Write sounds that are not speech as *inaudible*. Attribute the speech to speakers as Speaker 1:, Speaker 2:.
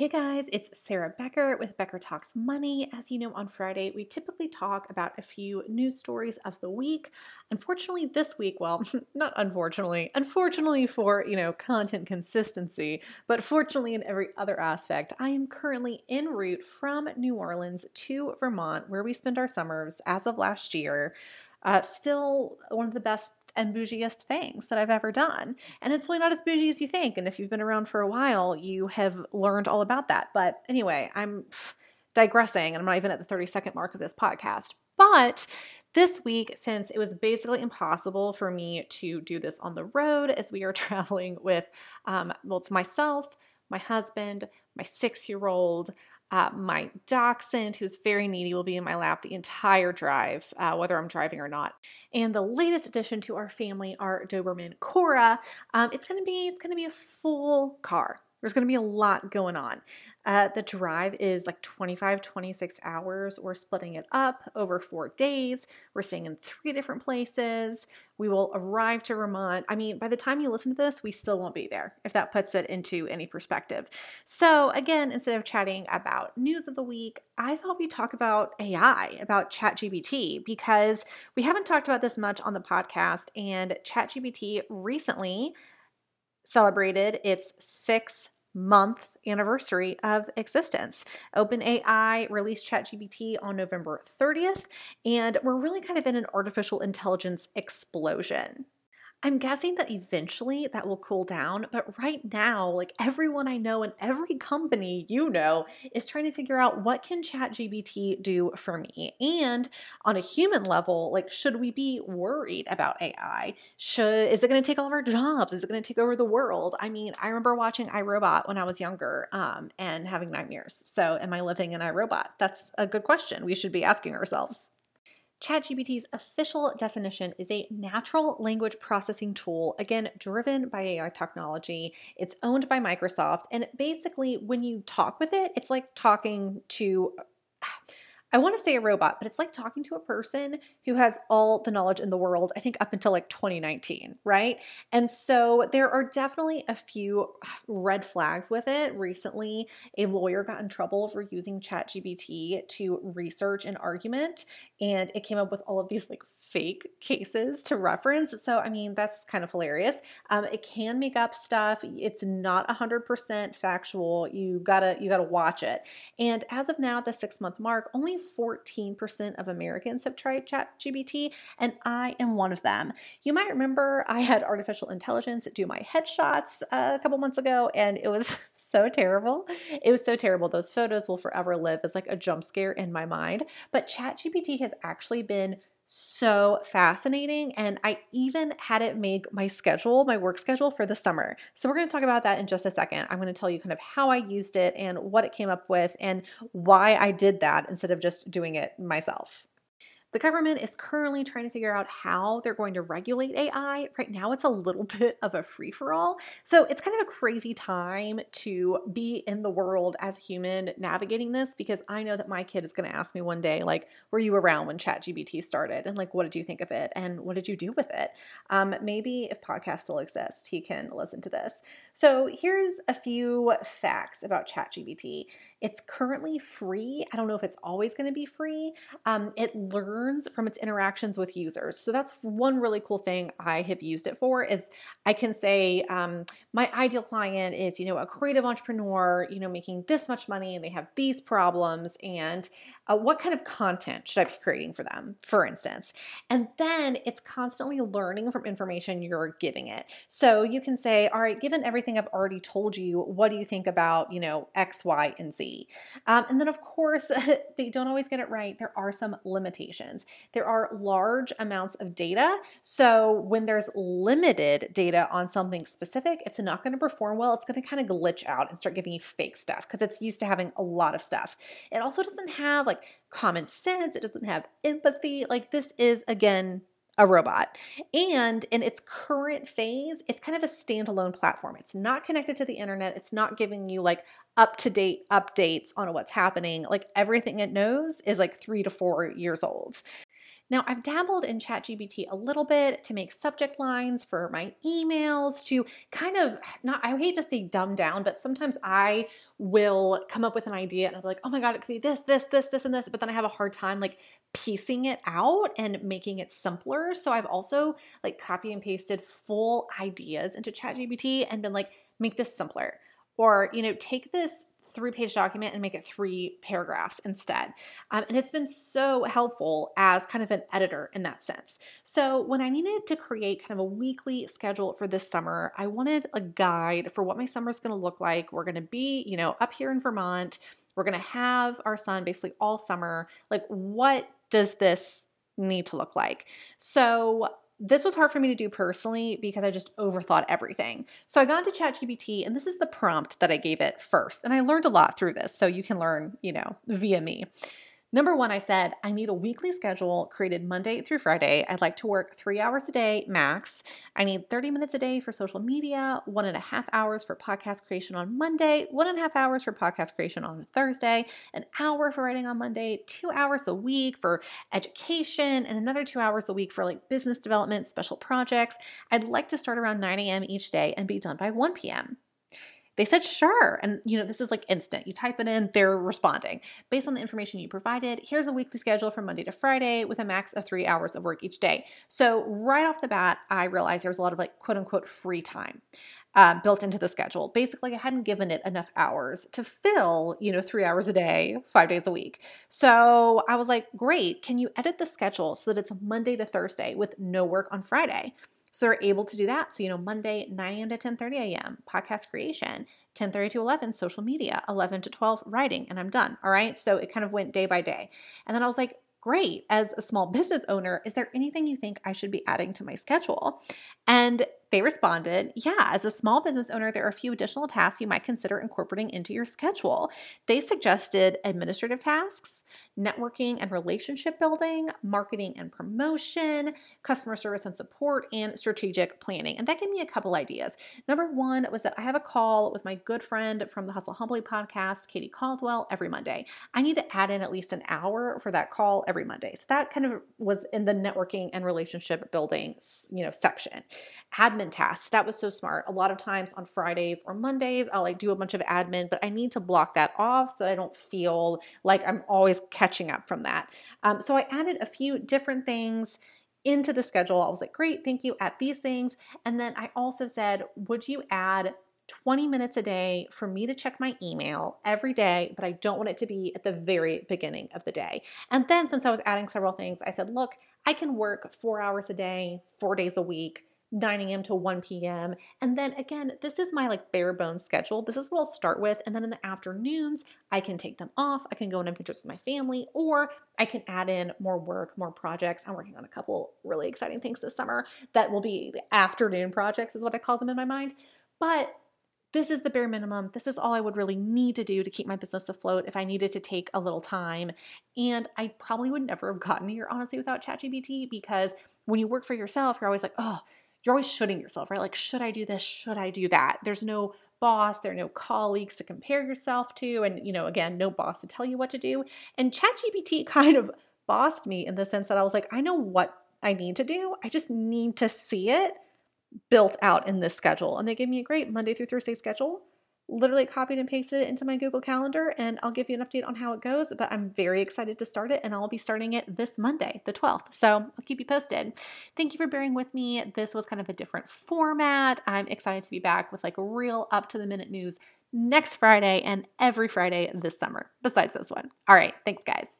Speaker 1: Hey guys, it's Sarah Becker with Becker Talks Money. As you know, on Friday, we typically talk about a few news stories of the week. Unfortunately, this week, well, *laughs* not unfortunately, unfortunately for, you know, content consistency, but fortunately in every other aspect, I am currently en route from New Orleans to Vermont, where we spend our summers as of last year. Uh, still one of the best and bougiest things that I've ever done. And it's really not as bougie as you think. And if you've been around for a while, you have learned all about that. But anyway, I'm digressing and I'm not even at the 30 second mark of this podcast. But this week, since it was basically impossible for me to do this on the road as we are *laughs* traveling with, um, well, it's myself, my husband, my six year old, uh, my dachshund, who's very needy, will be in my lap the entire drive, uh, whether I'm driving or not. And the latest addition to our family, our Doberman Cora, um, it's gonna be it's gonna be a full car. There's going to be a lot going on. Uh, the drive is like 25, 26 hours. We're splitting it up over four days. We're staying in three different places. We will arrive to Vermont. I mean, by the time you listen to this, we still won't be there, if that puts it into any perspective. So, again, instead of chatting about news of the week, I thought we'd talk about AI, about ChatGPT, because we haven't talked about this much on the podcast. And ChatGPT recently celebrated its six month anniversary of existence. OpenAI released ChatGPT on November 30th, and we're really kind of in an artificial intelligence explosion. I'm guessing that eventually that will cool down, but right now, like everyone I know and every company you know is trying to figure out what can ChatGPT do for me? And on a human level, like should we be worried about AI? Should is it going to take all of our jobs? Is it going to take over the world? I mean, I remember watching iRobot when I was younger um, and having nightmares. So, am I living in iRobot? That's a good question we should be asking ourselves. ChatGPT's official definition is a natural language processing tool, again, driven by AI technology. It's owned by Microsoft. And basically, when you talk with it, it's like talking to I want to say a robot, but it's like talking to a person who has all the knowledge in the world, I think up until like 2019, right? And so there are definitely a few red flags with it. Recently, a lawyer got in trouble for using ChatGPT to research an argument, and it came up with all of these like fake cases to reference. So, I mean, that's kind of hilarious. Um, it can make up stuff. It's not 100% factual. You gotta you gotta watch it. And as of now, the six month mark, only 14% of Americans have tried ChatGPT, and I am one of them. You might remember I had artificial intelligence do my headshots uh, a couple months ago, and it was *laughs* so terrible. It was so terrible. Those photos will forever live as like a jump scare in my mind. But ChatGPT has actually been so fascinating. And I even had it make my schedule, my work schedule for the summer. So we're going to talk about that in just a second. I'm going to tell you kind of how I used it and what it came up with and why I did that instead of just doing it myself. The government is currently trying to figure out how they're going to regulate AI. Right now, it's a little *laughs* bit of a free for all. So it's kind of a crazy time to be in the world as a human navigating this because I know that my kid is going to ask me one day, like, were you around when ChatGPT started? And like, what did you think of it? And what did you do with it? Um, maybe if podcasts still exist, he can listen to this. So here's a few facts about ChatGPT. It's currently free. I don't know if it's always going to be free. Um, it learns learns from its interactions with users. So that's one really cool thing I have used it for is I can say um, my ideal client is, you know, a creative entrepreneur, you know, making this much money and they have these problems and uh, what kind of content should I be creating for them, for instance. And then it's constantly learning from information you're giving it. So you can say, all right, given everything I've already told you, what do you think about, you know, X, Y, and Z? Um, and then of course, *laughs* they don't always get it right. There are some limitations. There are large amounts of data. So when there's limited data on something specific, it's not going to perform well. It's going to kind of glitch out and start giving you fake stuff because it's used to having a lot of stuff. It also doesn't have like common sense, it doesn't have empathy. Like this is, again, a robot. And in its current phase, it's kind of a standalone platform. It's not connected to the internet. It's not giving you like up to date updates on what's happening. Like everything it knows is like three to four years old. Now, I've dabbled in ChatGPT a little bit to make subject lines for my emails, to kind of not, I hate to say dumb down, but sometimes I will come up with an idea and I'm like, oh my God, it could be this, this, this, this, and this. But then I have a hard time like piecing it out and making it simpler. So I've also like copy and pasted full ideas into ChatGPT and been like, make this simpler. Or, you know, take this three page document and make it three paragraphs instead. Um, and it's been so helpful as kind of an editor in that sense. So when I needed to create kind of a weekly schedule for this summer, I wanted a guide for what my summer is going to look like. We're going to be, you know, up here in Vermont. We're going to have our son basically all summer. Like, what does this need to look like? So this was hard for me to do personally because I just overthought everything. So I got into ChatGPT and this is the prompt that I gave it first. And I learned a lot through this. So you can learn, you know, via me. Number one, I said, I need a weekly schedule created Monday through Friday. I'd like to work three hours a day max. I need 30 minutes a day for social media, one and a half hours for podcast creation on Monday, one and a half hours for podcast creation on Thursday, an hour for writing on Monday, two hours a week for education, and another two hours a week for like business development, special projects. I'd like to start around 9 a.m. each day and be done by 1 p.m. They said, sure. And, you know, this is like instant. You type it in, they're responding. Based on the information you provided, here's a weekly schedule from Monday to Friday with a max of three hours of work each day. So, right off the bat, I realized there was a lot of like quote unquote free time. Uh, built into the schedule. Basically, I hadn't given it enough hours to fill, you know, three hours a day, five days a week. So I was like, great, can you edit the schedule so that it's Monday to Thursday with no work on Friday? So they're able to do that. So, you know, Monday, 9 a.m. to 10:30 a.m., podcast creation, 10:30 to 11, social media, 11 to 12, writing, and I'm done. All right. So it kind of went day by day. And then I was like, great. As a small *laughs* business owner, is there anything you think I should be adding to my schedule? And they responded, Yeah, as a small business owner, there are a few additional tasks you might consider incorporating into your schedule. They suggested administrative tasks, networking and relationship building, marketing and promotion, customer service and support, and strategic planning. And that gave me a couple ideas. Number one was that I have a call with my good friend from the Hustle Humbly podcast, Katie Caldwell, every Monday. I need to add in at least an hour for that call every Monday. So that kind of was in the networking and relationship building, you know, section. Admin admin tasks. That was so smart. A lot of times on Fridays or Mondays, I'll like do a bunch of admin, but I need to block that off so that I don't feel like I'm always catching up from that. Um, so I added a few different things into the schedule. I was like, great, thank you, at these things. And then I also said, would you add 20 minutes a day for me to check my email every day, but I don't want it to be at the very beginning of the day. And then, since I was adding several things, I said, look, I can work four hours a day, four days a week. 9 a.m. to 1 p.m. And then again, this is my like bare bones schedule. This is what I'll start with. And then in the afternoons, I can take them off. I can go on adventures with my family, or I can add in more work, more projects. I'm working on a couple really exciting things this summer that will be the afternoon projects, is what I call them in my mind. But this is the bare minimum. This is all I would really need to do to keep my business afloat if I needed to take a little time. And I probably would never have gotten here, honestly, without ChatGPT because when you work for yourself, you're always like, oh, you're always shooting yourself, right? Like, should I do this? Should I do that? There's no boss, there are no colleagues to compare yourself to, and you know, again, no boss to tell you what to do. And ChatGPT *laughs* kind of bossed me in the sense that I was like, I know what I need to do. I just need to see it built out in this schedule. And they gave me a great Monday through Thursday schedule literally copied and pasted it into my Google Calendar and I'll give you an update on how it goes. But I'm very excited to start it and I'll be starting it this Monday, the 12th. So I'll keep you posted. Thank you for bearing with me. This was kind of a different format. I'm excited to be back with like real up to the minute news next Friday and every Friday this summer, besides this one. All right. Thanks, guys.